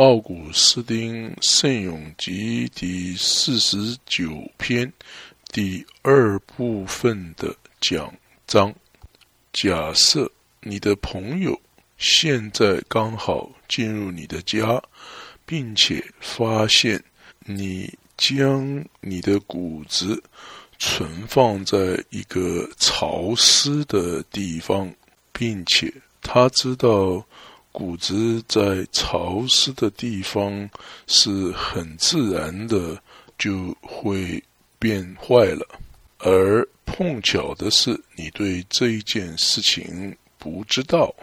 奥古斯丁《圣咏集》第四十九篇第二部分的讲章。假设你的朋友现在刚好进入你的家，并且发现你将你的谷子存放在一个潮湿的地方，并且他知道。谷子在潮湿的地方是很自然的就会变坏了，而碰巧的是你对这一件事情不知道，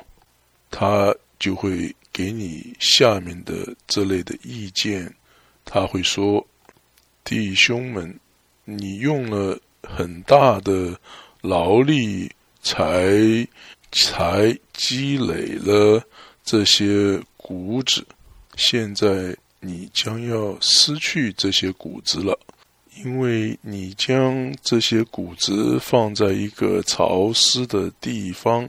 他就会给你下面的这类的意见。他会说：“弟兄们，你用了很大的劳力才才积累了。”这些谷子，现在你将要失去这些谷子了，因为你将这些谷子放在一个潮湿的地方，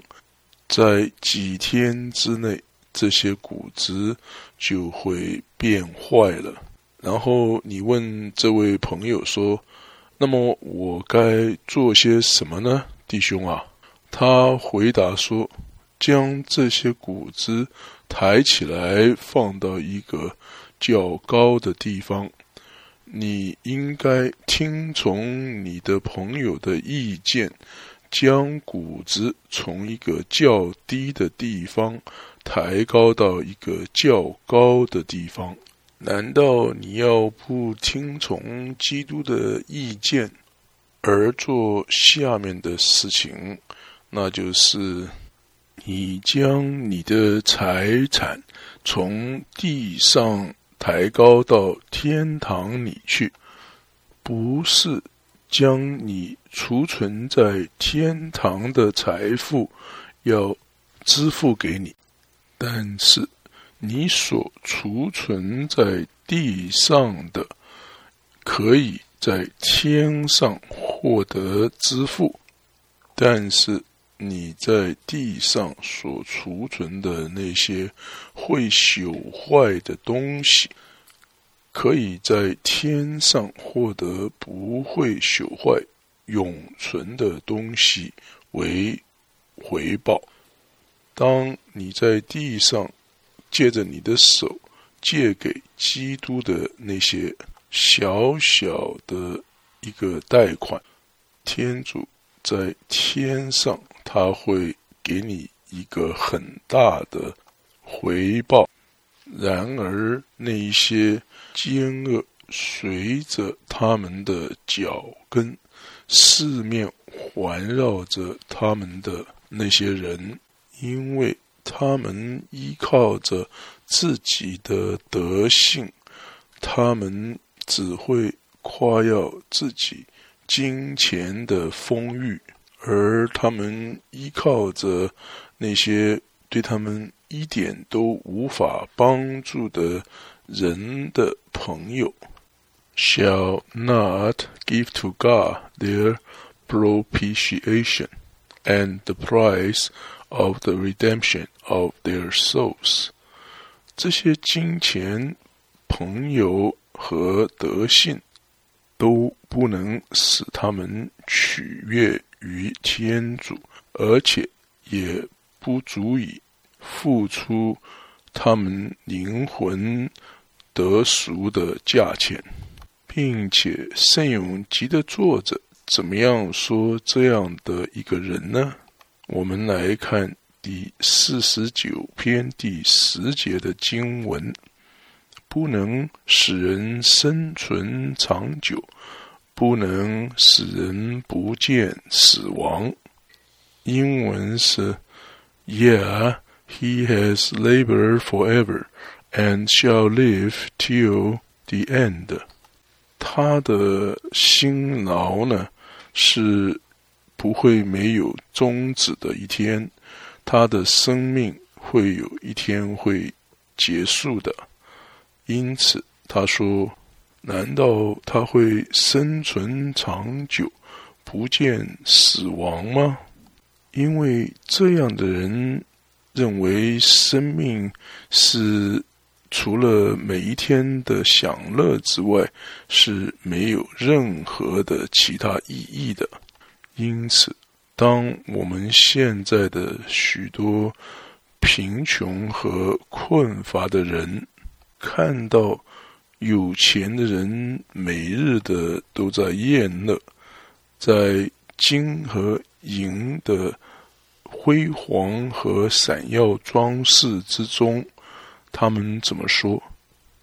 在几天之内，这些谷子就会变坏了。然后你问这位朋友说：“那么我该做些什么呢，弟兄啊？”他回答说。将这些谷子抬起来，放到一个较高的地方。你应该听从你的朋友的意见，将谷子从一个较低的地方抬高到一个较高的地方。难道你要不听从基督的意见而做下面的事情？那就是。你将你的财产从地上抬高到天堂里去，不是将你储存在天堂的财富要支付给你，但是你所储存在地上的，可以在天上获得支付，但是。你在地上所储存的那些会朽坏的东西，可以在天上获得不会朽坏、永存的东西为回报。当你在地上借着你的手借给基督的那些小小的一个贷款，天主在天上。他会给你一个很大的回报。然而，那一些奸恶随着他们的脚跟，四面环绕着他们的那些人，因为他们依靠着自己的德性，他们只会夸耀自己金钱的丰裕。而他们依靠着那些对他们一点都无法帮助的人的朋友，shall not give to God their propitiation and the price of the redemption of their souls。这些金钱、朋友和德性都不能使他们取悦。于天主，而且也不足以付出他们灵魂得赎的价钱，并且圣咏集的作者怎么样说这样的一个人呢？我们来看第四十九篇第十节的经文：不能使人生存长久。不能使人不见死亡。英文是：Yeah, he has labor forever and shall live till the end。他的辛劳呢是不会没有终止的一天，他的生命会有一天会结束的。因此，他说。难道他会生存长久，不见死亡吗？因为这样的人认为生命是除了每一天的享乐之外，是没有任何的其他意义的。因此，当我们现在的许多贫穷和困乏的人看到有钱的人每日的都在宴乐，在金和银的辉煌和闪耀装饰之中，他们怎么说？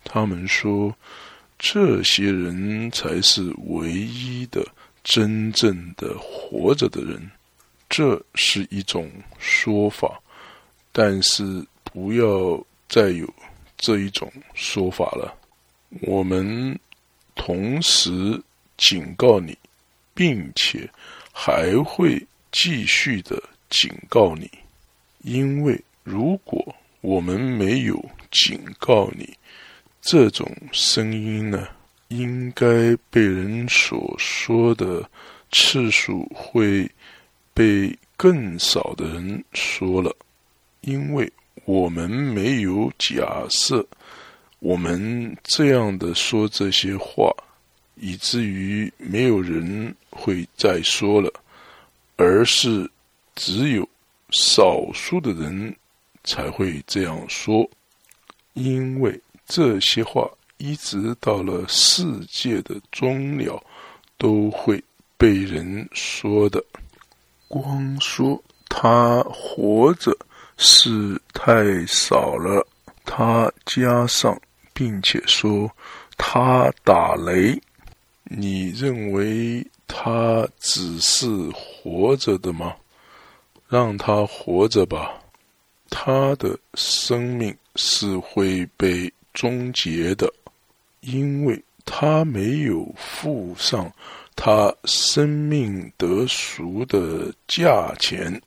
他们说，这些人才是唯一的。真正的活着的人，这是一种说法，但是不要再有这一种说法了。我们同时警告你，并且还会继续的警告你，因为如果我们没有警告你，这种声音呢？应该被人所说的次数会被更少的人说了，因为我们没有假设我们这样的说这些话，以至于没有人会再说了，而是只有少数的人才会这样说，因为这些话。一直到了世界的终了，都会被人说的。光说他活着是太少了，他加上并且说他打雷，你认为他只是活着的吗？让他活着吧，他的生命是会被终结的。因为他没有付上他生命得赎的价钱，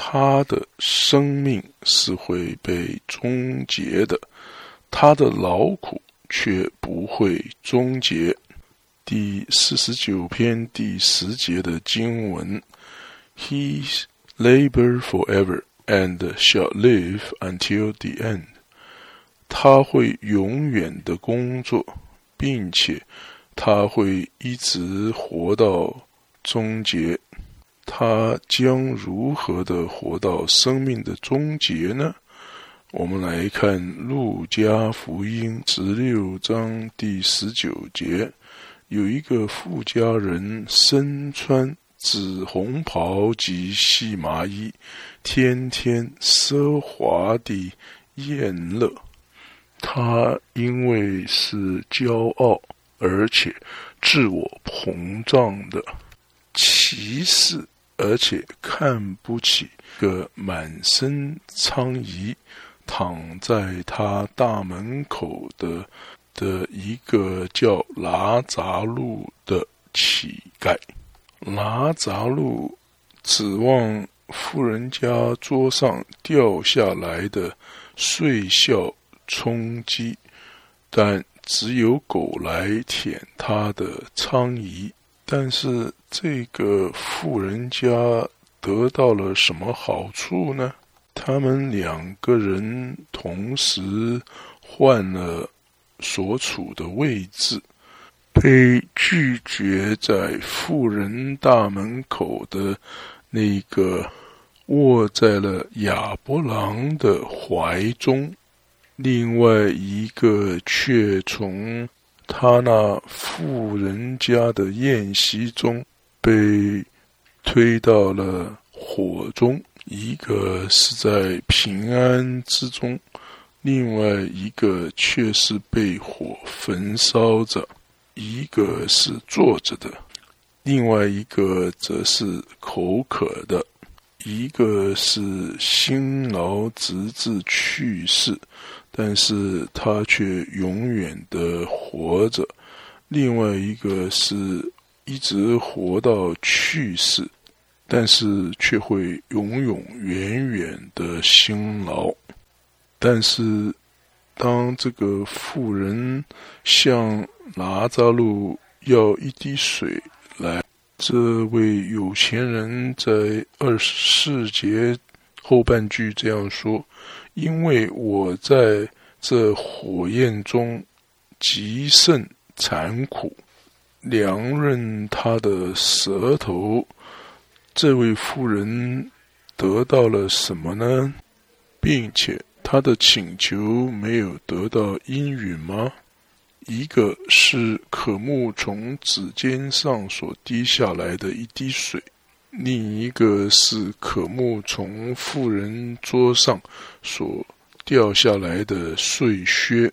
他的生命是会被终结的，他的劳苦却不会终结。第四十九篇第十节的经文：He labor forever and shall live until the end。他会永远的工作，并且他会一直活到终结。他将如何的活到生命的终结呢？我们来看《路加福音》十六章第十九节，有一个富家人身穿紫红袍及细麻衣，天天奢华地宴乐。他因为是骄傲，而且自我膨胀的歧视，而且看不起个满身疮痍躺在他大门口的的一个叫拉扎路的乞丐。拉扎路指望富人家桌上掉下来的碎笑。冲击，但只有狗来舔他的疮痍。但是这个富人家得到了什么好处呢？他们两个人同时换了所处的位置，被拒绝在富人大门口的那个卧在了亚伯郎的怀中。另外一个却从他那富人家的宴席中被推到了火中，一个是在平安之中，另外一个却是被火焚烧着，一个是坐着的，另外一个则是口渴的，一个是辛劳直至去世。但是他却永远的活着，另外一个是一直活到去世，但是却会永永远远的辛劳。但是当这个妇人向拿扎路要一滴水来，这位有钱人在二十四节后半句这样说。因为我在这火焰中极甚残酷，凉润他的舌头。这位妇人得到了什么呢？并且他的请求没有得到应允吗？一个是渴慕从指尖上所滴下来的一滴水，另一个是渴慕从妇人桌上所掉下来的碎屑。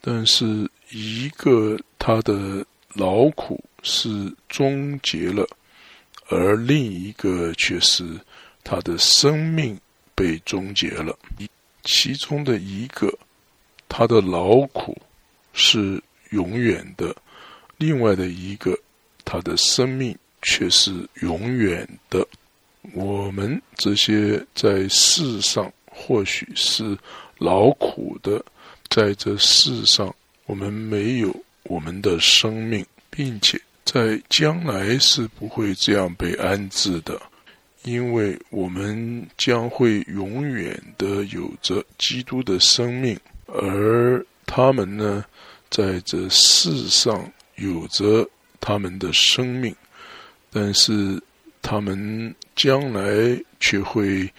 但是一个他的劳苦是终结了。而另一个却是他的生命被终结了。其中的一个，他的劳苦是永远的；另外的一个，他的生命却是永远的。我们这些在世上或许是劳苦的，在这世上我们没有我们的生命，并且。在将来是不会这样被安置的，因为我们将会永远的有着基督的生命，而他们呢，在这世上有着他们的生命，但是他们将来却会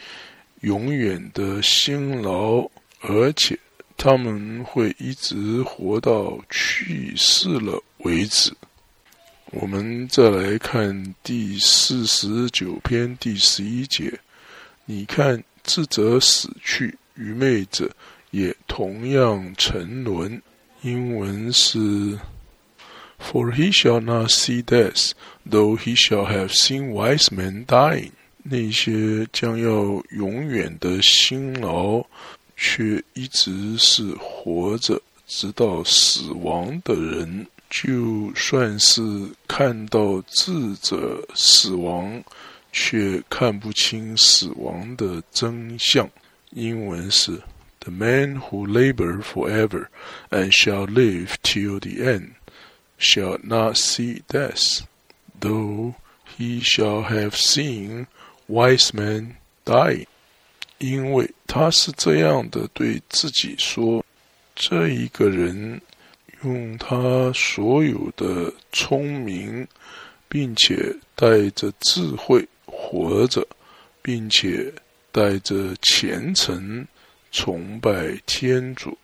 永远的辛劳，而且他们会一直活到去世了为止。我们再来看第四十九篇第十一节，你看智者死去，愚昧者也同样沉沦。英文是：For he shall not see death, though he shall have seen wise men dying。那些将要永远的辛劳，却一直是活着直到死亡的人。就算是看到智者死亡，却看不清死亡的真相。英文是：The man who labor forever and shall live till the end shall not see death, though he shall have seen wise men die。因为他是这样的对自己说：这一个人。用他所有的聪明，并且带着智慧活着，并且带着虔诚崇拜天主，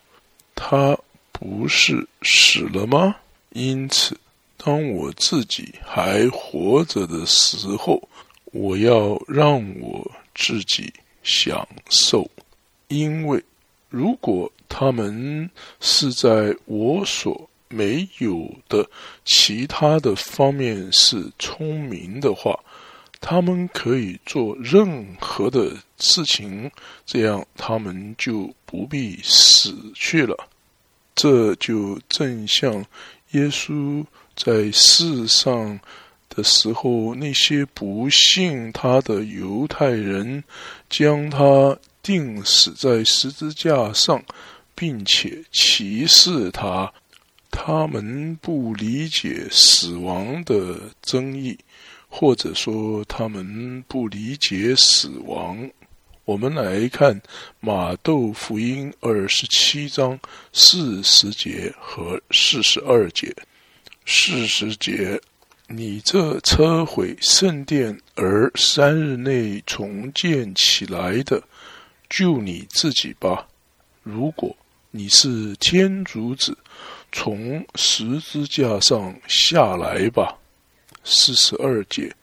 他不是死了吗？因此，当我自己还活着的时候，我要让我自己享受，因为如果。他们是在我所没有的其他的方面是聪明的话，他们可以做任何的事情，这样他们就不必死去了。这就正像耶稣在世上的时候，那些不信他的犹太人将他钉死在十字架上。并且歧视他，他们不理解死亡的争议，或者说他们不理解死亡。我们来看马窦福音二十七章四十节和四十二节。四十节，你这车毁圣殿而三日内重建起来的，救你自己吧。如果你是天主子，从十字架上下来吧。四十二节，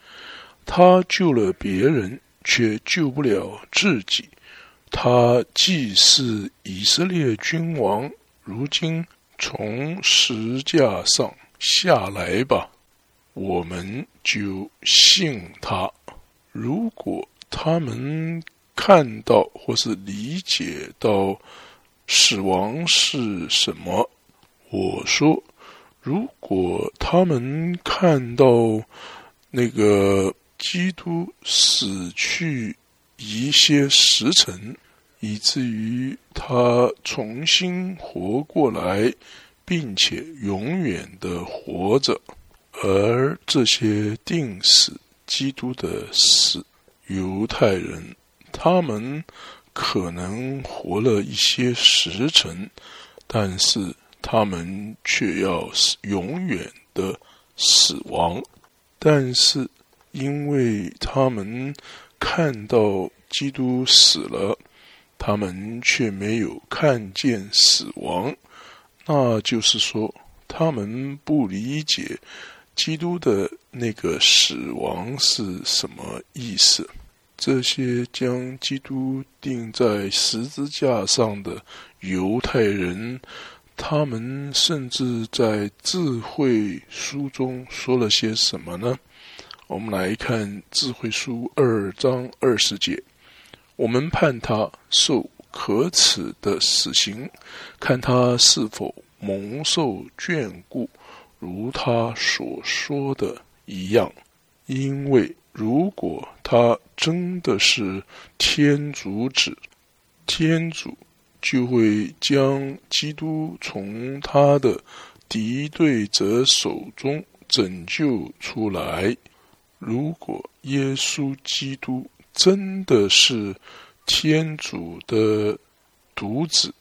他救了别人，却救不了自己。他既是以色列君王，如今从石架上下来吧，我们就信他。如果他们看到或是理解到。死亡是什么？我说，如果他们看到那个基督死去一些时辰，以至于他重新活过来，并且永远的活着，而这些定死基督的死犹太人，他们。可能活了一些时辰，但是他们却要永远的死亡。但是，因为他们看到基督死了，他们却没有看见死亡，那就是说，他们不理解基督的那个死亡是什么意思。这些将基督钉在十字架上的犹太人，他们甚至在智慧书中说了些什么呢？我们来看智慧书二章二十节：我们判他受可耻的死刑，看他是否蒙受眷顾，如他所说的一样，因为。如果他真的是天主子，天主就会将基督从他的敌对者手中拯救出来。如果耶稣基督真的是天主的独子，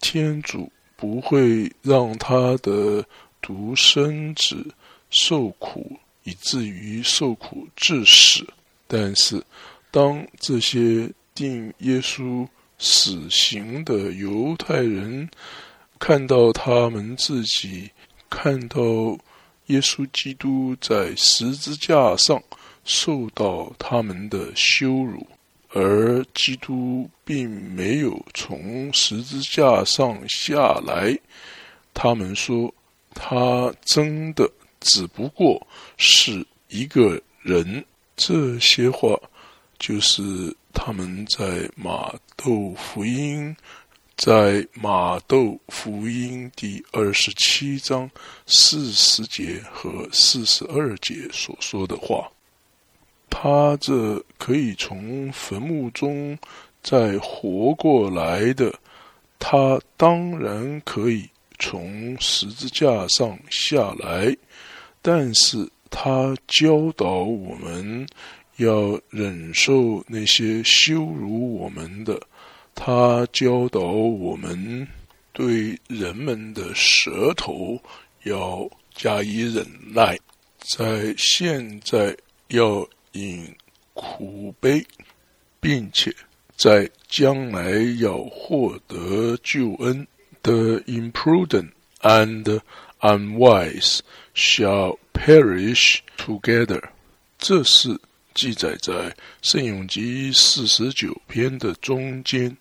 天主不会让他的独生子受苦。以至于受苦致死。但是，当这些定耶稣死刑的犹太人看到他们自己看到耶稣基督在十字架上受到他们的羞辱，而基督并没有从十字架上下来，他们说他真的。只不过是一个人，这些话就是他们在马窦福音，在马窦福音第二十七章四十节和四十二节所说的话。他这可以从坟墓中再活过来的，他当然可以从十字架上下来。但是他教导我们要忍受那些羞辱我们的，他教导我们对人们的舌头要加以忍耐，在现在要饮苦杯，并且在将来要获得救恩。The imprudent and unwise shall perish together。这是记载在圣咏集四十九篇的中间。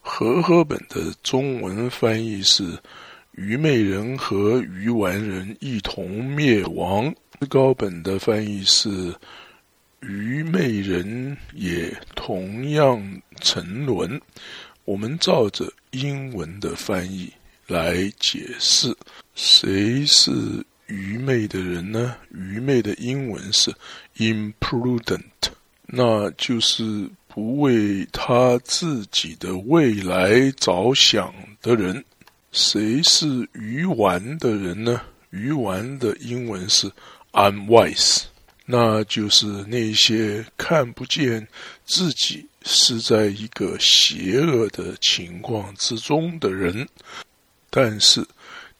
和合本的中文翻译是：愚昧人和愚顽人一同灭亡。高本的翻译是：愚昧人也同样沉沦。我们照着英文的翻译来解释。谁是愚昧的人呢？愚昧的英文是 imprudent，那就是不为他自己的未来着想的人。谁是愚顽的人呢？愚顽的英文是 unwise，那就是那些看不见自己是在一个邪恶的情况之中的人，但是。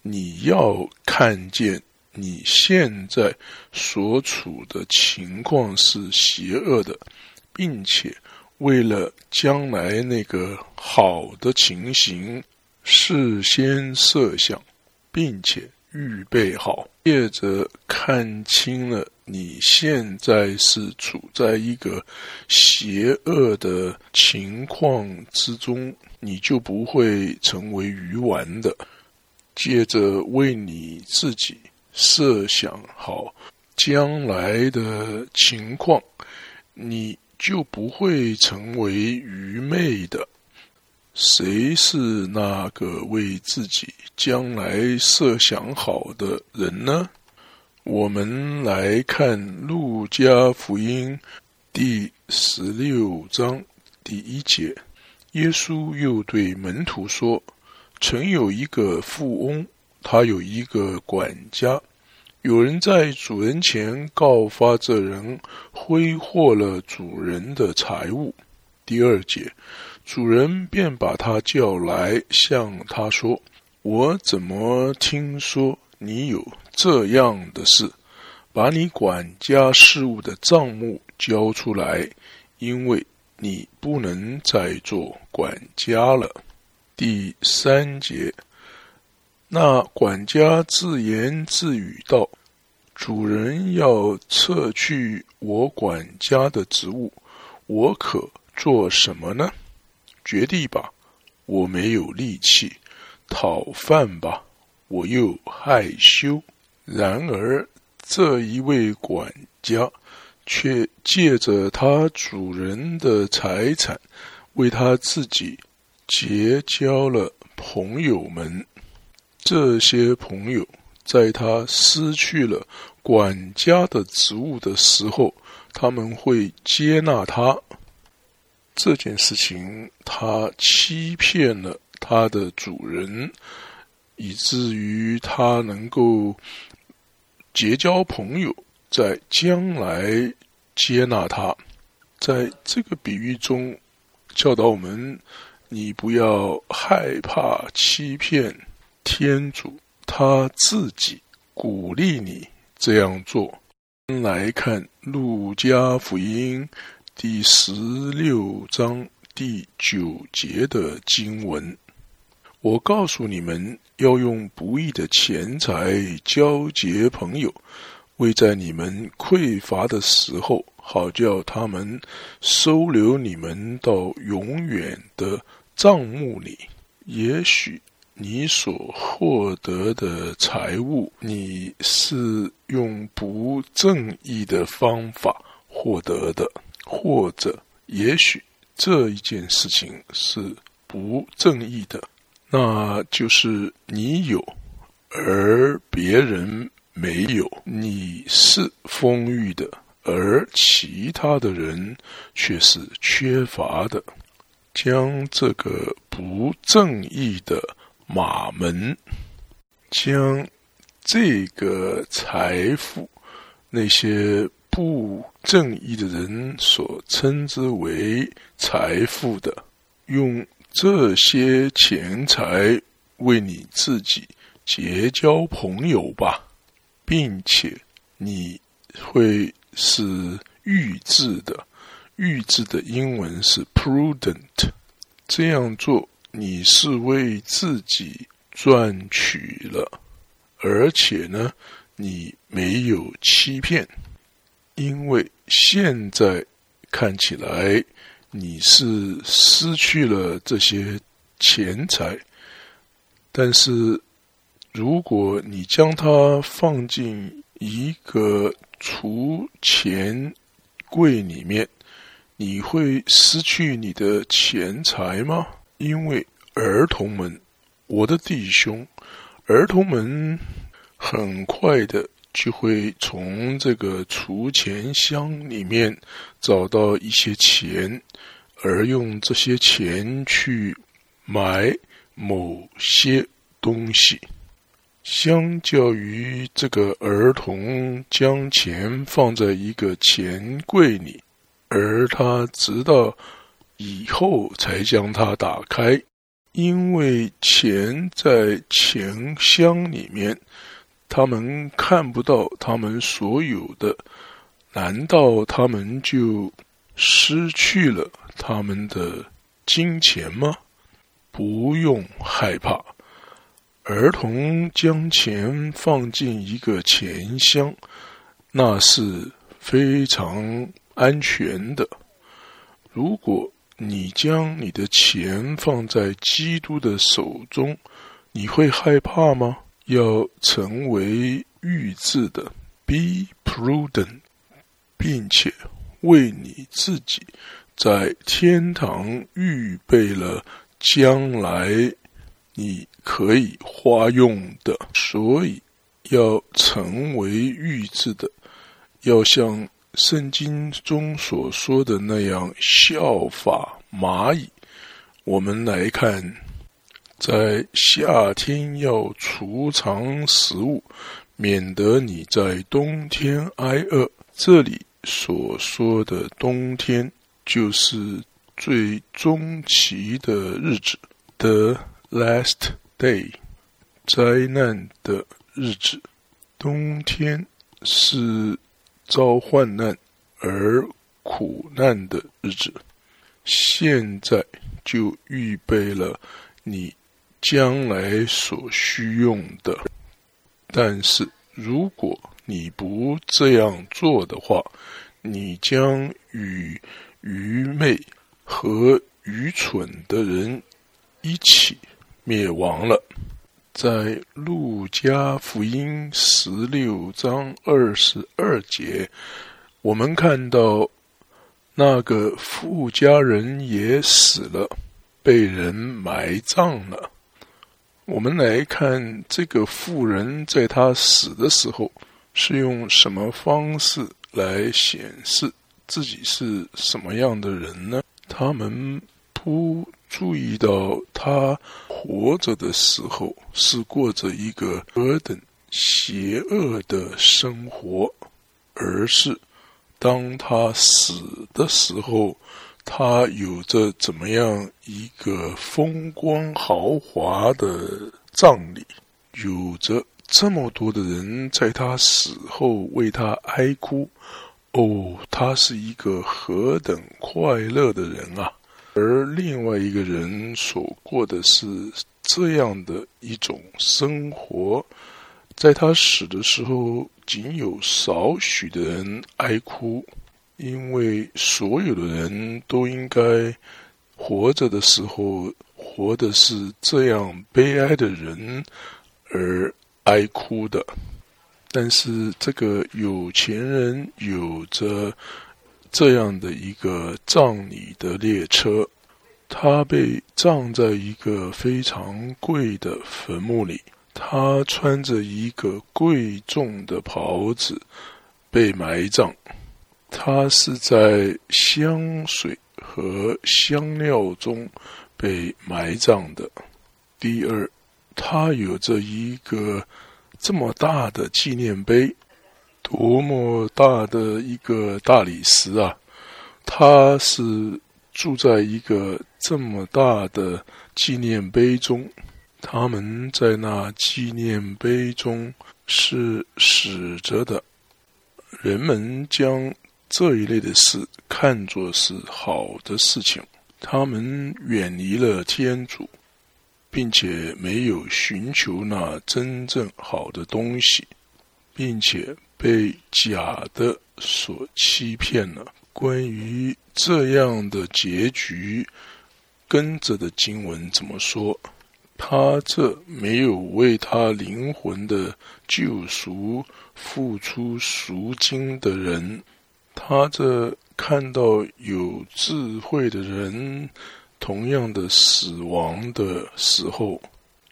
你要看见你现在所处的情况是邪恶的，并且为了将来那个好的情形事先设想，并且预备好，接着看清了你现在是处在一个邪恶的情况之中，你就不会成为鱼丸的。借着为你自己设想好将来的情况，你就不会成为愚昧的。谁是那个为自己将来设想好的人呢？我们来看《路加福音》第十六章第一节，耶稣又对门徒说。曾有一个富翁，他有一个管家。有人在主人前告发这人挥霍了主人的财物。第二节，主人便把他叫来，向他说：“我怎么听说你有这样的事？把你管家事务的账目交出来，因为你不能再做管家了。”第三节，那管家自言自语道：“主人要撤去我管家的职务，我可做什么呢？”绝地吧，我没有力气；讨饭吧，我又害羞。然而，这一位管家却借着他主人的财产，为他自己结交了朋友们。这些朋友在他失去了管家的职务的时候，他们会接纳他。这件事情，他欺骗了他的主人，以至于他能够结交朋友，在将来接纳他。在这个比喻中，教导我们：你不要害怕欺骗天主，他自己鼓励你这样做。来看《路加福音》。第十六章第九节的经文，我告诉你们要用不义的钱财交结朋友，为在你们匮乏的时候，好叫他们收留你们到永远的账目里。也许你所获得的财物，你是用不正义的方法获得的。或者，也许这一件事情是不正义的，那就是你有，而别人没有；你是丰裕的，而其他的人却是缺乏的。将这个不正义的马门，将这个财富，那些。不正义的人所称之为财富的，用这些钱财为你自己结交朋友吧，并且你会是预制的。预制的英文是 prudent。这样做，你是为自己赚取了，而且呢，你没有欺骗。因为现在看起来你是失去了这些钱财，但是如果你将它放进一个储钱柜里面，你会失去你的钱财吗？因为儿童们，我的弟兄，儿童们很快的。就会从这个储钱箱里面找到一些钱，而用这些钱去买某些东西。相较于这个儿童将钱放在一个钱柜里，而他直到以后才将它打开，因为钱在钱箱里面。他们看不到他们所有的，难道他们就失去了他们的金钱吗？不用害怕，儿童将钱放进一个钱箱，那是非常安全的。如果你将你的钱放在基督的手中，你会害怕吗？要成为预知的，be prudent，并且为你自己在天堂预备了将来你可以花用的。所以要成为预知的，要像圣经中所说的那样效法蚂蚁。我们来看。在夏天要储藏食物，免得你在冬天挨饿。这里所说的冬天，就是最终期的日子，the last day，灾难的日子。冬天是遭患难而苦难的日子。现在就预备了你将来所需用的，但是如果你不这样做的话，你将与愚昧和愚蠢的人一起灭亡了。在路加福音十六章二十二节，我们看到那个富家人也死了，被人埋葬了。我们来看这个富人在他死的时候是用什么方式来显示自己是什么样的人呢？他们不注意到他。活着的时候是过着一个何等邪恶的生活，而是当他死的时候，他有着怎么样一个风光豪华的葬礼，有着这么多的人在他死后为他哀哭，哦，他是一个何等快乐的人啊！而另外一个人所过的是这样的一种生活，在他死的时候，仅有少许的人哀哭，因为所有的人都应该活着的时候活的是这样悲哀的人而哀哭的。但是这个有钱人有着。这样的一个葬礼的列车，他被葬在一个非常贵的坟墓里。他穿着一个贵重的袍子被埋葬。他是在香水和香料中被埋葬的。第二，他有着一个这么大的纪念碑。多么大的一个大理石啊！他是住在一个这么大的纪念碑中，他们在那纪念碑中是死着的。人们将这一类的事看作是好的事情，他们远离了天主，并且没有寻求那真正好的东西，并且。被假的所欺骗了。关于这样的结局，跟着的经文怎么说？他这没有为他灵魂的救赎付出赎金的人，他这看到有智慧的人同样的死亡的时候，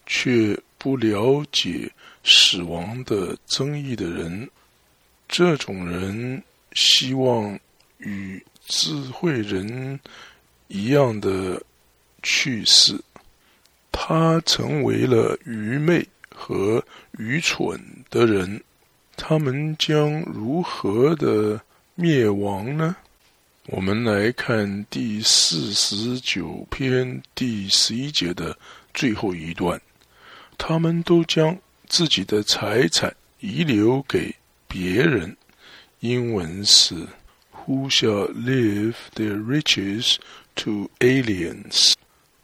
却不了解死亡的争议的人。这种人希望与智慧人一样的去世，他成为了愚昧和愚蠢的人，他们将如何的灭亡呢？我们来看第四十九篇第十一节的最后一段，他们都将自己的财产遗留给。别人，英文是 Who shall leave their riches to aliens？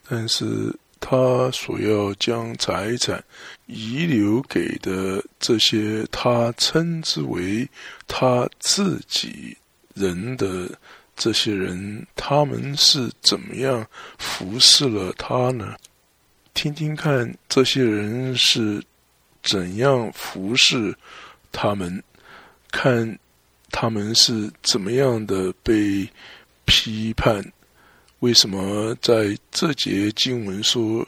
但是他所要将财产遗留给的这些，他称之为他自己人的这些人，他们是怎么样服侍了他呢？听听看，这些人是怎样服侍他们。看他们是怎么样的被批判？为什么在这节经文说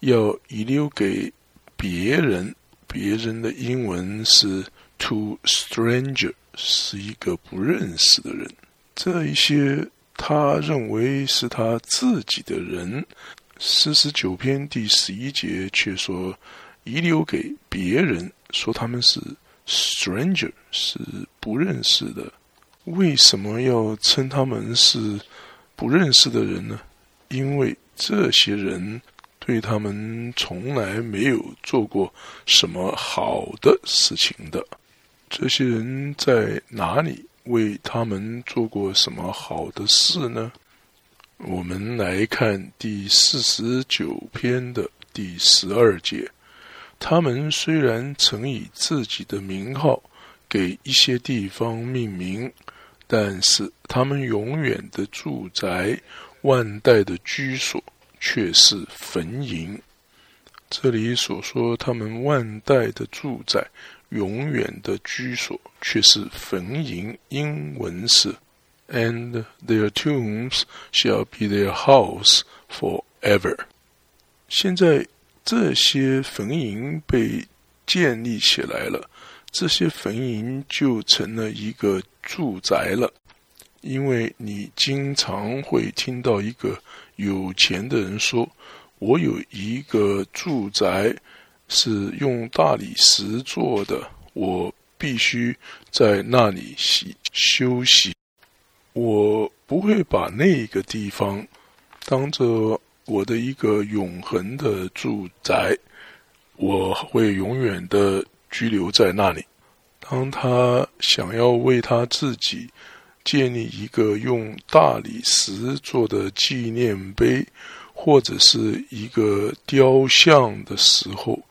要遗留给别人？别人的英文是 to stranger，是一个不认识的人。这一些他认为是他自己的人，四十九篇第十一节却说遗留给别人，说他们是。Stranger 是不认识的，为什么要称他们是不认识的人呢？因为这些人对他们从来没有做过什么好的事情的。这些人在哪里为他们做过什么好的事呢？我们来看第四十九篇的第十二节。他们虽然曾以自己的名号给一些地方命名，但是他们永远的住宅、万代的居所却是坟茔。这里所说他们万代的住宅、永远的居所却是坟茔，英文是 “and their tombs shall be their house forever”。现在。这些坟茔被建立起来了，这些坟茔就成了一个住宅了。因为你经常会听到一个有钱的人说：“我有一个住宅是用大理石做的，我必须在那里洗休息。我不会把那个地方当做。”我的一个永恒的住宅，我会永远的居留在那里。当他想要为他自己建立一个用大理石做的纪念碑，或者是一个雕像的时候，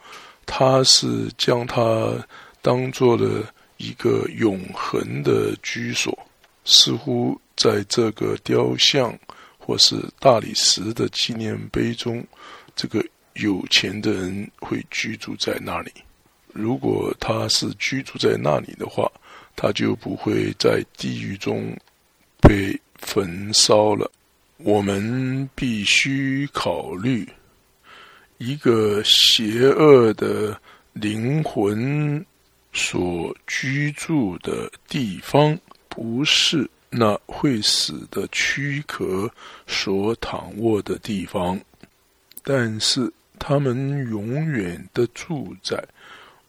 他是将它当做了一个永恒的居所，似乎在这个雕像。或是大理石的纪念碑中，这个有钱的人会居住在那里。如果他是居住在那里的话，他就不会在地狱中被焚烧了。我们必须考虑，一个邪恶的灵魂所居住的地方，不是。那会死的躯壳所躺卧的地方，但是他们永远的住在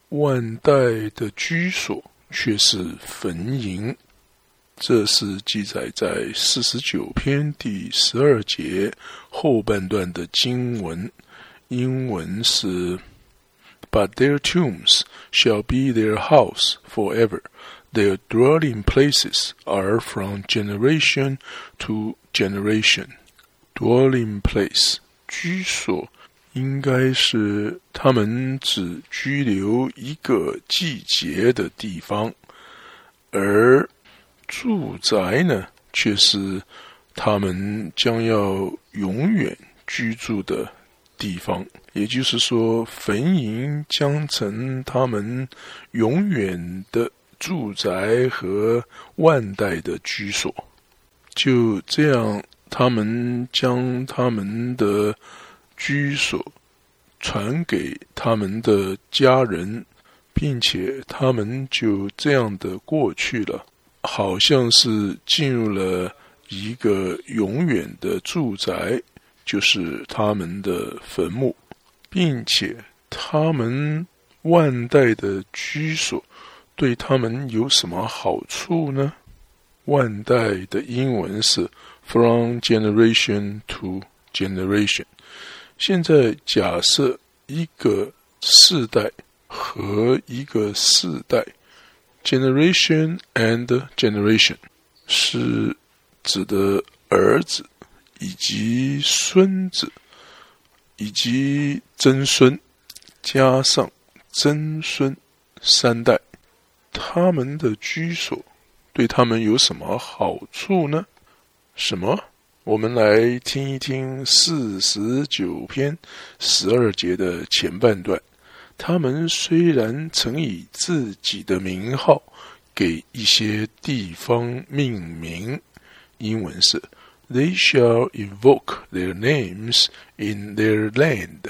万代的居所却是坟茔。这是记载在四十九篇第十二节后半段的经文，英文是：“But their tombs shall be their house forever。” Their dwelling places are from generation to generation. Dwelling place 居所应该是他们只居留一个季节的地方，而住宅呢，却是他们将要永远居住的地方。也就是说，坟茔将成他们永远的。住宅和万代的居所，就这样，他们将他们的居所传给他们的家人，并且他们就这样的过去了，好像是进入了一个永远的住宅，就是他们的坟墓，并且他们万代的居所。对他们有什么好处呢？万代的英文是 from generation to generation。现在假设一个世代和一个世代 generation and generation 是指的儿子以及孙子以及曾孙加上曾孙三代。他们的居所对他们有什么好处呢？什么？我们来听一听四十九篇十二节的前半段。他们虽然曾以自己的名号给一些地方命名，英文是 “They shall invoke their names in their land”。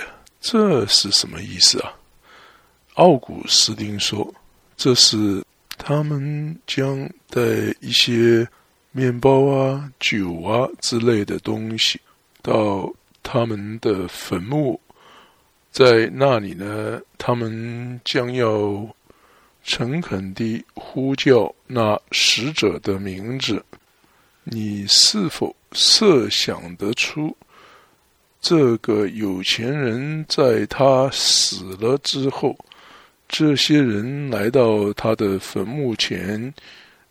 这是什么意思啊？奥古斯丁说。这是他们将带一些面包啊、酒啊之类的东西到他们的坟墓，在那里呢，他们将要诚恳地呼叫那死者的名字。你是否设想得出，这个有钱人在他死了之后，这些人来到他的坟墓前，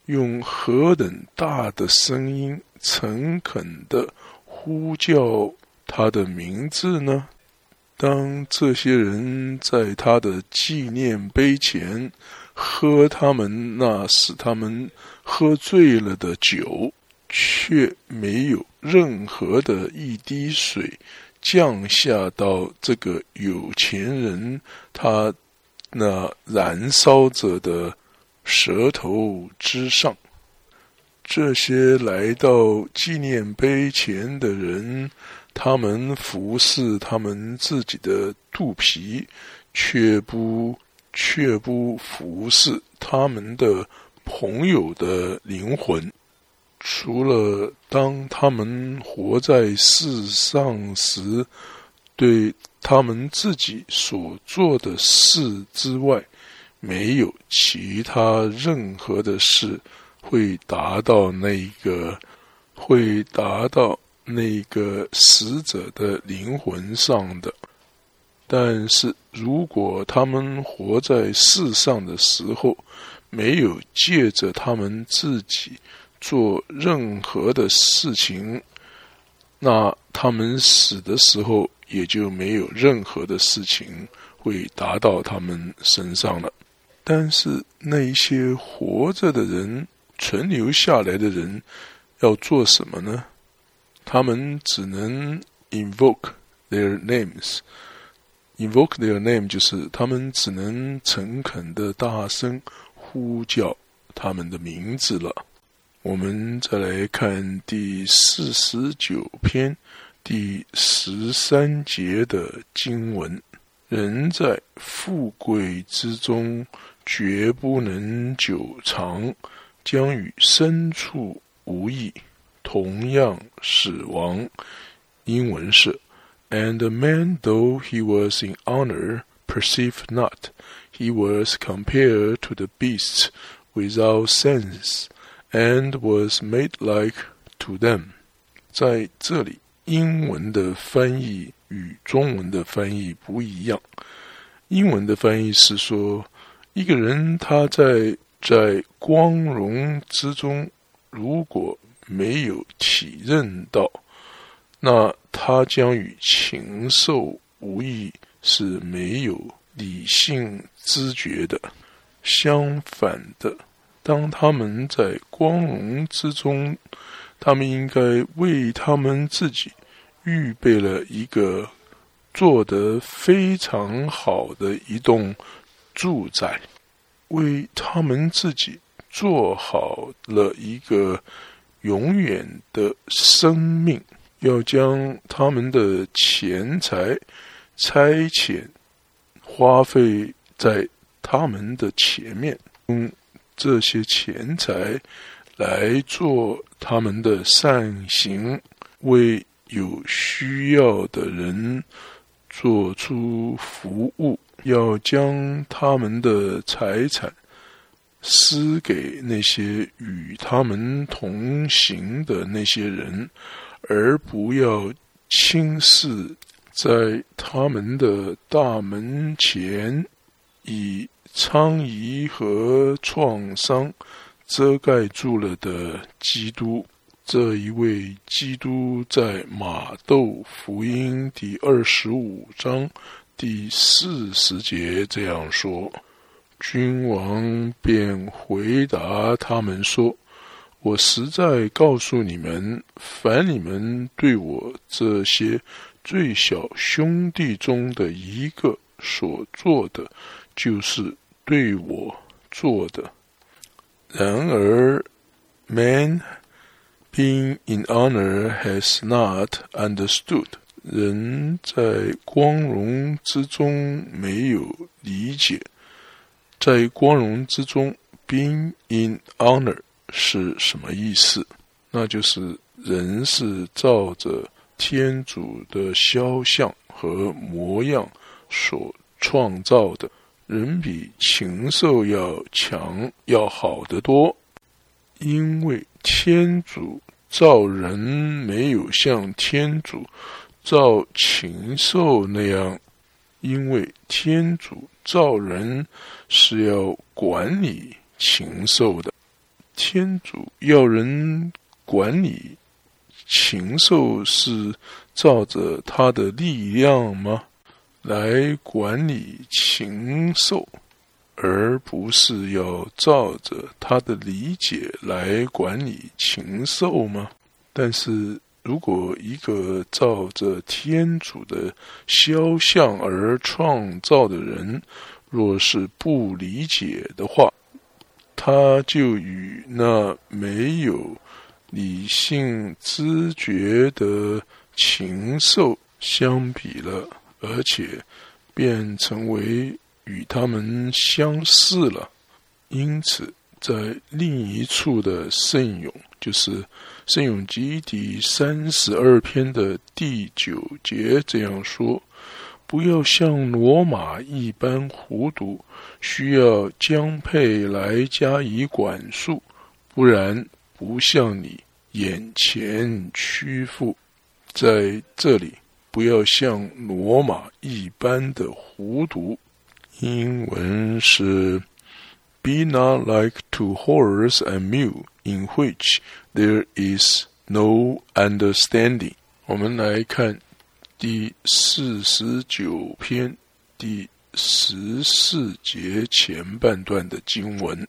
用何等大的声音，诚恳的呼叫他的名字呢？当这些人在他的纪念碑前喝他们那使他们喝醉了的酒，却没有任何的一滴水降下到这个有钱人他那燃烧着的舌头之上。这些来到纪念碑前的人。他们服侍他们自己的肚皮，却不却不服侍他们的朋友的灵魂。除了当他们活在世上时，对他们自己所做的事之外，没有其他任何的事会达到那个，会达到。那个死者的灵魂上的，但是如果他们活在世上的时候，没有借着他们自己做任何的事情，那他们死的时候也就没有任何的事情会达到他们身上了。但是那一些活着的人，存留下来的人，要做什么呢？他们只能 invoke their names。invoke their name 就是他们只能诚恳的大声呼叫他们的名字了。我们再来看第四十九篇第十三节的经文：人在富贵之中绝不能久长，将与牲畜无异。同样死亡。英文是：And man, though he was in honor, perceived not; he was compared to the beasts without sense, and was made like to them。在这里，英文的翻译与中文的翻译不一样。英文的翻译是说，一个人他在在光荣之中，如果没有体认到，那他将与禽兽无异，是没有理性知觉的。相反的，当他们在光荣之中，他们应该为他们自己预备了一个做得非常好的一栋住宅，为他们自己做好了一个。永远的生命，要将他们的钱财差遣花费在他们的前面，用这些钱财来做他们的善行，为有需要的人做出服务，要将他们的财产。施给那些与他们同行的那些人，而不要轻视在他们的大门前以疮痍和创伤遮盖住了的基督。这一位基督在马窦福音第二十五章第四十节这样说。君王便回答他们说：“我实在告诉你们，凡你们对我这些最小兄弟中的一个所做的，就是对我做的。然而，man being in honor has not understood。人在光荣之中没有理解。”在光荣之中，being in honor 是什么意思？那就是人是照着天主的肖像和模样所创造的。人比禽兽要强，要好得多，因为天主造人没有像天主照禽兽那样，因为天主造人是要管理禽兽的，天主要人管理禽兽是照着他的力量吗？来管理禽兽？而不是要照着他的理解来管理禽兽吗？但是如果一个照着天主的肖像而创造的人，若是不理解的话，他就与那没有理性知觉的禽兽相比了，而且变成为。与他们相似了，因此在另一处的圣咏，就是《圣咏集》第三十二篇的第九节这样说：“不要像罗马一般糊涂，需要江配来加以管束，不然不向你眼前屈服。”在这里，不要像罗马一般的糊涂。英文是 "Be not like to horse and mule, in which there is no understanding." 我们来看第四十九篇第十四节前半段的经文，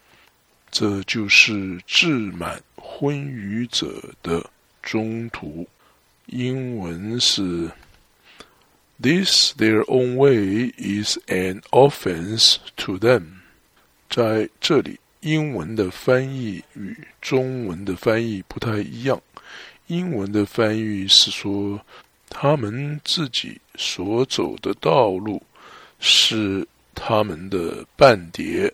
这就是志满昏愚者的中途。英文是。This their own way is an offense to them。 在这里，英文的翻译与中文的翻译不太一样。英文的翻译是说，他们自己所走的道路是他们的半碟。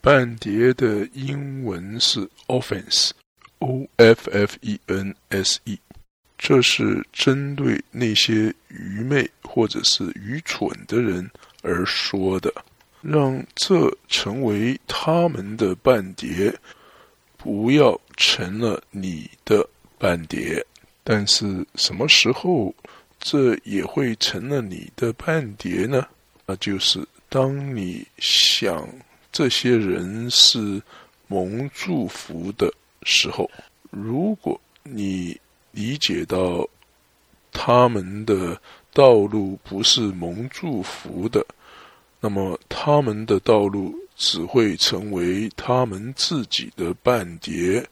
半碟的英文是 offense，o f f e n s e。这是针对那些愚昧或者是愚蠢的人而说的，让这成为他们的半碟，不要成了你的半碟。但是什么时候这也会成了你的半碟呢？那就是当你想这些人是蒙祝福的时候，如果你。理解到他们的道路不是蒙祝福的，那么他们的道路只会成为他们自己的半碟，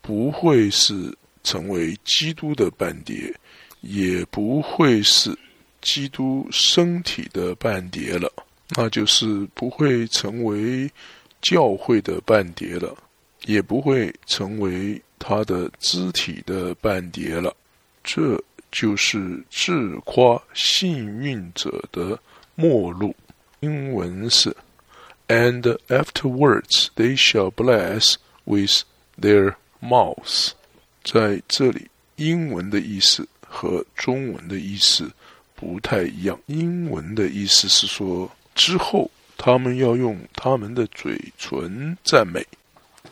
不会是成为基督的半碟，也不会是基督身体的半碟了，那就是不会成为教会的半碟了，也不会成为。他的肢体的半碟了，这就是自夸幸运者的末路。英文是，And afterwards they shall bless with their mouths。在这里，英文的意思和中文的意思不太一样。英文的意思是说，之后他们要用他们的嘴唇赞美。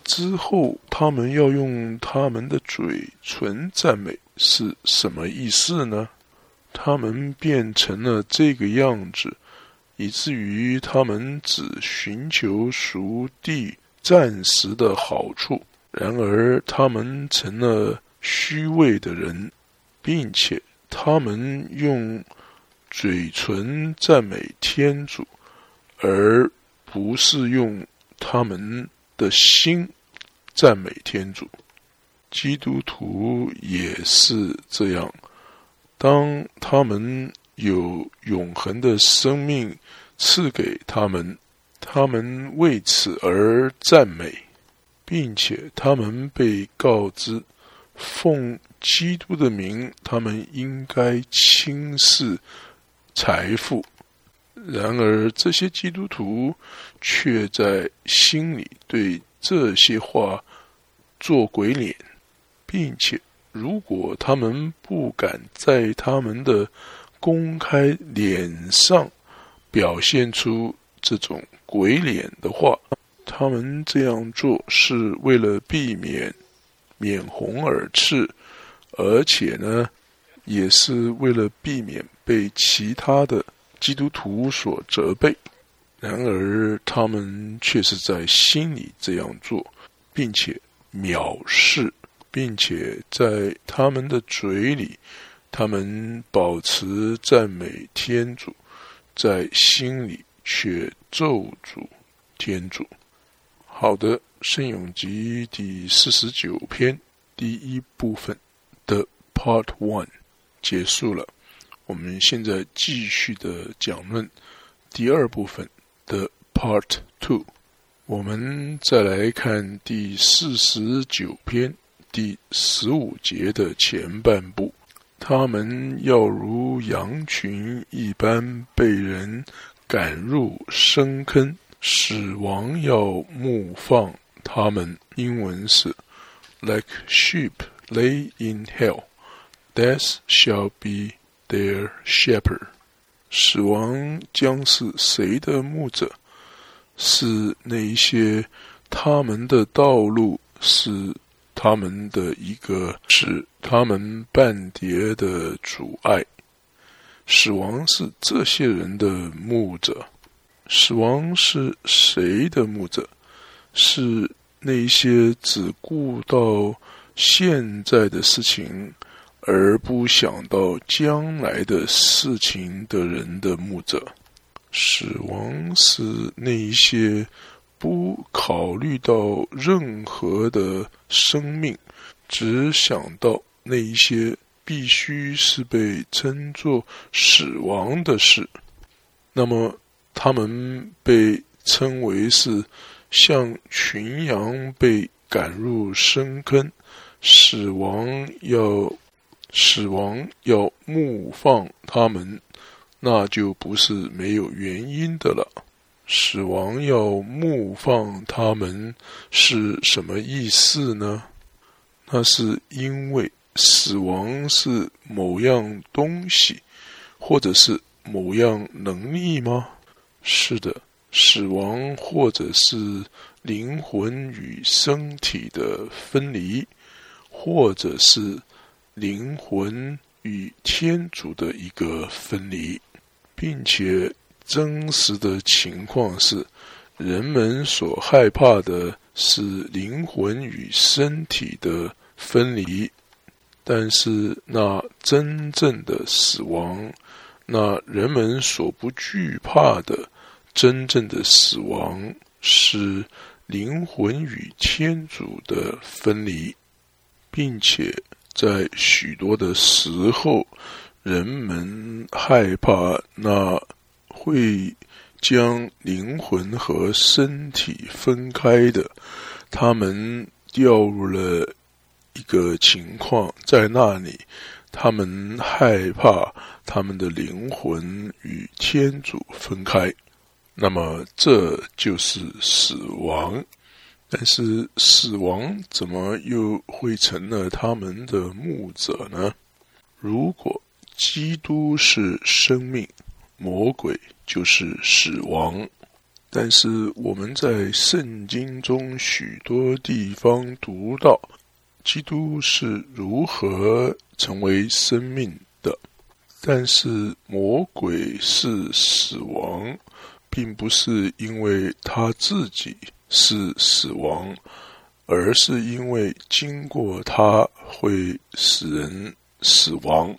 之后，他们要用他们的嘴唇赞美，是什么意思呢？他们变成了这个样子，以至于他们只寻求属地暂时的好处。然而，他们成了虚伪的人，并且他们用嘴唇赞美天主，而不是用他们的心。赞美天主，基督徒也是这样。当他们有永恒的生命赐给他们，他们为此而赞美，并且他们被告知奉基督的名，他们应该轻视财富。然而，这些基督徒却在心里对这些话。做鬼脸，并且，如果他们不敢在他们的公开脸上表现出这种鬼脸的话，他们这样做是为了避免面红耳赤，而且呢，也是为了避免被其他的基督徒所责备。然而，他们却是在心里这样做，并且藐视，并且在他们的嘴里，他们保持赞美天主，在心里却咒诅天主。好的，《圣咏集》第四十九篇第一部分的 Part One 结束了，我们现在继续的讲论第二部分。的 Part Two，我们再来看第四十九篇第十五节的前半部。他们要如羊群一般被人赶入深坑，死亡要牧放他们。英文是 Like sheep lay in hell, death shall be their shepherd. 死亡将是谁的牧者？是那些他们的道路是他们的一个是他们半碟的阻碍。死亡是这些人的牧者。死亡是谁的牧者？是那些只顾到现在的事情。而不想到将来的事情的人的牧者，死亡是那一些不考虑到任何的生命，只想到那一些必须是被称作死亡的事。那么，他们被称为是像群羊被赶入深坑，死亡要。死亡要牧放他们，那就不是没有原因的了。死亡要牧放他们是什么意思呢？那是因为死亡是某样东西，或者是某样能力吗？是的，死亡或者是灵魂与身体的分离，或者是。灵魂与天主的一个分离，并且真实的情况是，人们所害怕的是灵魂与身体的分离，但是那真正的死亡，那人们所不惧怕的真正的死亡，是灵魂与天主的分离，并且。在许多的时候，人们害怕那会将灵魂和身体分开的，他们掉入了一个情况，在那里，他们害怕他们的灵魂与天主分开，那么这就是死亡。但是死亡怎么又会成了他们的牧者呢？如果基督是生命，魔鬼就是死亡。但是我们在圣经中许多地方读到，基督是如何成为生命的。但是魔鬼是死亡，并不是因为他自己。是死亡，而是因为经过它会使人死亡。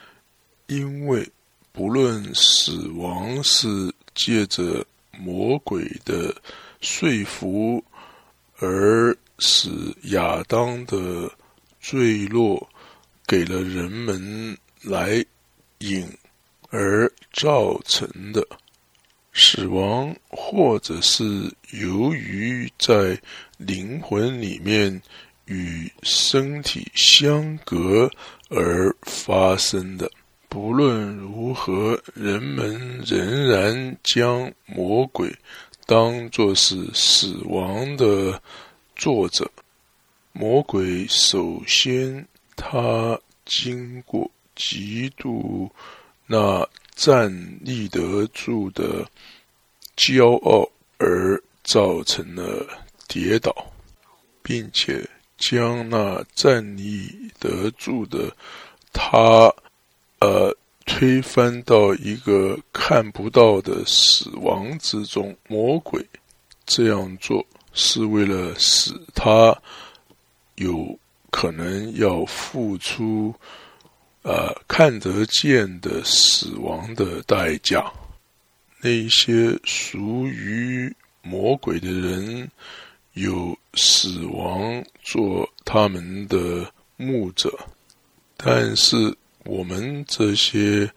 因为不论死亡是借着魔鬼的说服，而使亚当的坠落给了人们来引而造成的。死亡，或者是由于在灵魂里面与身体相隔而发生的。不论如何，人们仍然将魔鬼当作是死亡的作者。魔鬼首先，他经过极度那。站立得住的骄傲，而造成了跌倒，并且将那站立得住的他，呃，推翻到一个看不到的死亡之中。魔鬼这样做是为了使他有可能要付出，呃，看得见的死亡的代价。那些属于魔鬼的人。有死亡做他们的牧者，但是我们这些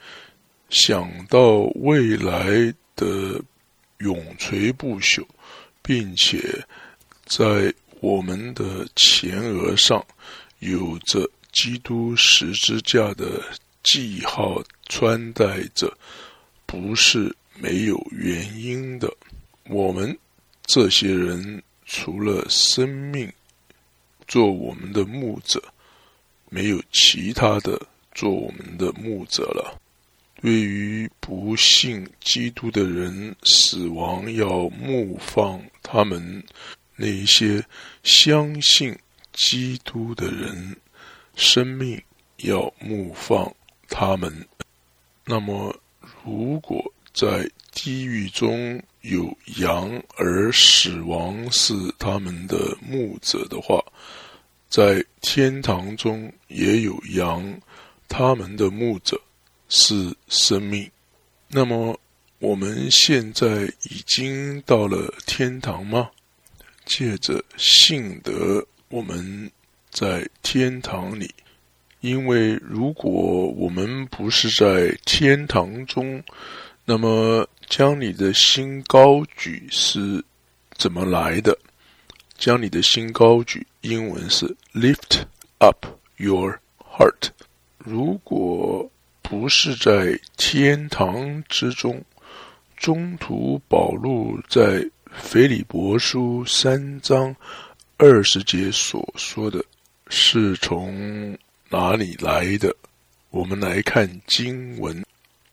想到未来的永垂不朽，并且在我们的前额上有着基督十字架的记号穿戴着，不是没有原因的。我们这些人。除了生命做我们的牧者，没有其他的做我们的牧者了。对于不信基督的人，死亡要牧放他们；那一些相信基督的人，生命要牧放他们。那么，如果在地狱中，有羊而死亡是他们的牧者的话，在天堂中也有羊，他们的牧者是生命。那么我们现在已经到了天堂吗？借着信德，我们在天堂里。因为如果我们不是在天堂中，那么。将你的心高举是怎么来的？将你的心高举，英文是 lift up your heart。如果不是在天堂之中，中途保路在腓利伯书三章二十节所说的是从哪里来的？我们来看经文。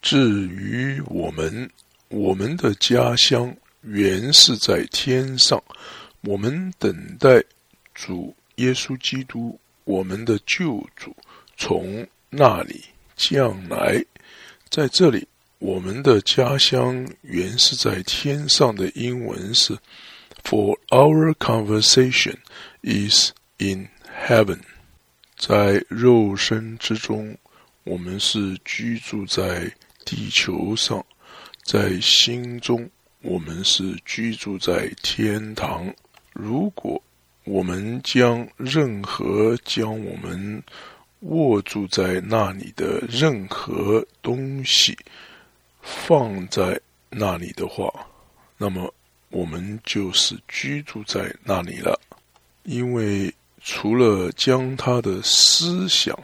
至于我们。我们的家乡原是在天上，我们等待主耶稣基督，我们的救主从那里将来。在这里，我们的家乡原是在天上的英文是：For our conversation is in heaven。在肉身之中，我们是居住在地球上。在心中，我们是居住在天堂。如果我们将任何将我们握住在那里的任何东西放在那里的话，那么我们就是居住在那里了。因为除了将他的思想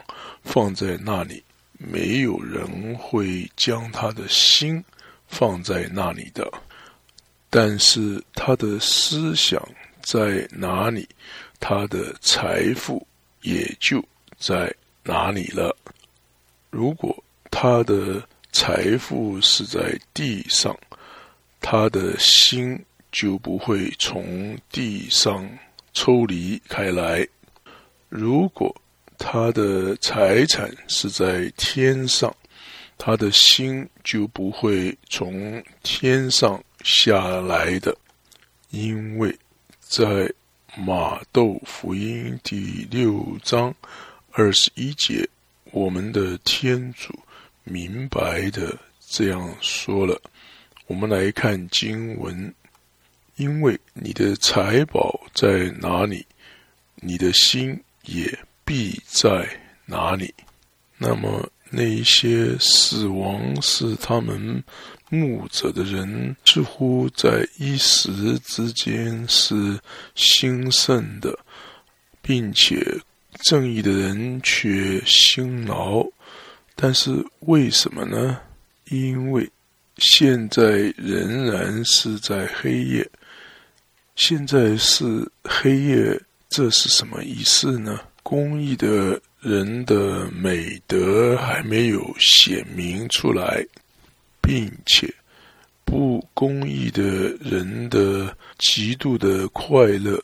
放在那里，没有人会将他的心。放在那里的，但是他的思想在哪里，他的财富也就在哪里了。如果他的财富是在地上，他的心就不会从地上抽离开来；如果他的财产是在天上，他的心就不会从天上下来的，因为在马窦福音第六章二十一节，我们的天主明白的这样说了。我们来看经文，因为你的财宝在哪里，你的心也必在哪里。那么。那些死亡是他们牧者的人，似乎在一时之间是兴盛的，并且正义的人却辛劳。但是为什么呢？因为现在仍然是在黑夜。现在是黑夜，这是什么意思呢？公益的。人的美德还没有显明出来，并且不公义的人的极度的快乐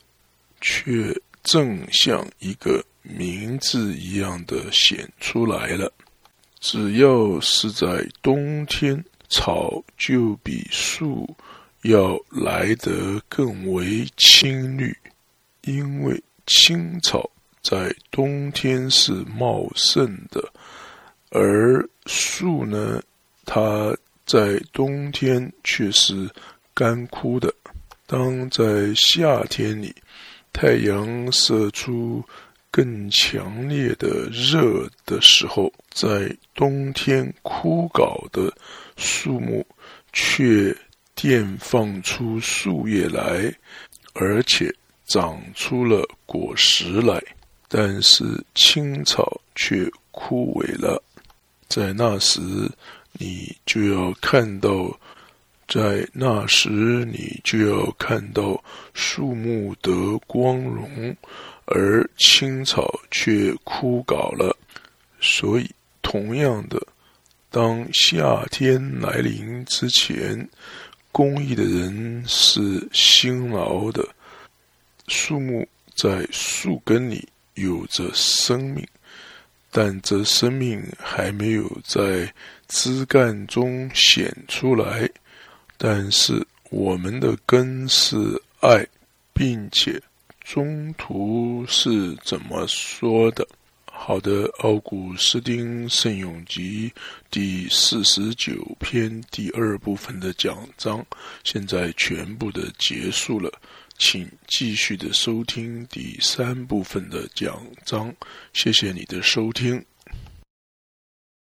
却正像一个名字一样的显出来了。只要是在冬天，草就比树要来得更为青绿，因为青草在冬天是茂盛的，而树呢，它在冬天却是干枯的。当在夏天里，太阳射出。更强烈的热的时候，在冬天枯槁的树木却绽放出树叶来，而且长出了果实来。但是青草却枯萎了，在那时你就要看到，在那时你就要看到树木的光荣。而青草却枯槁了，所以同样的，当夏天来临之前，公益的人是辛劳的。树木在树根里有着生命，但这生命还没有在枝干中显出来。但是我们的根是爱，并且。中途是怎么说的？好的，《奥古斯丁圣咏集》第四十九篇第二部分的讲章，现在全部的结束了，请继续的收听第三部分的讲章。谢谢你的收听。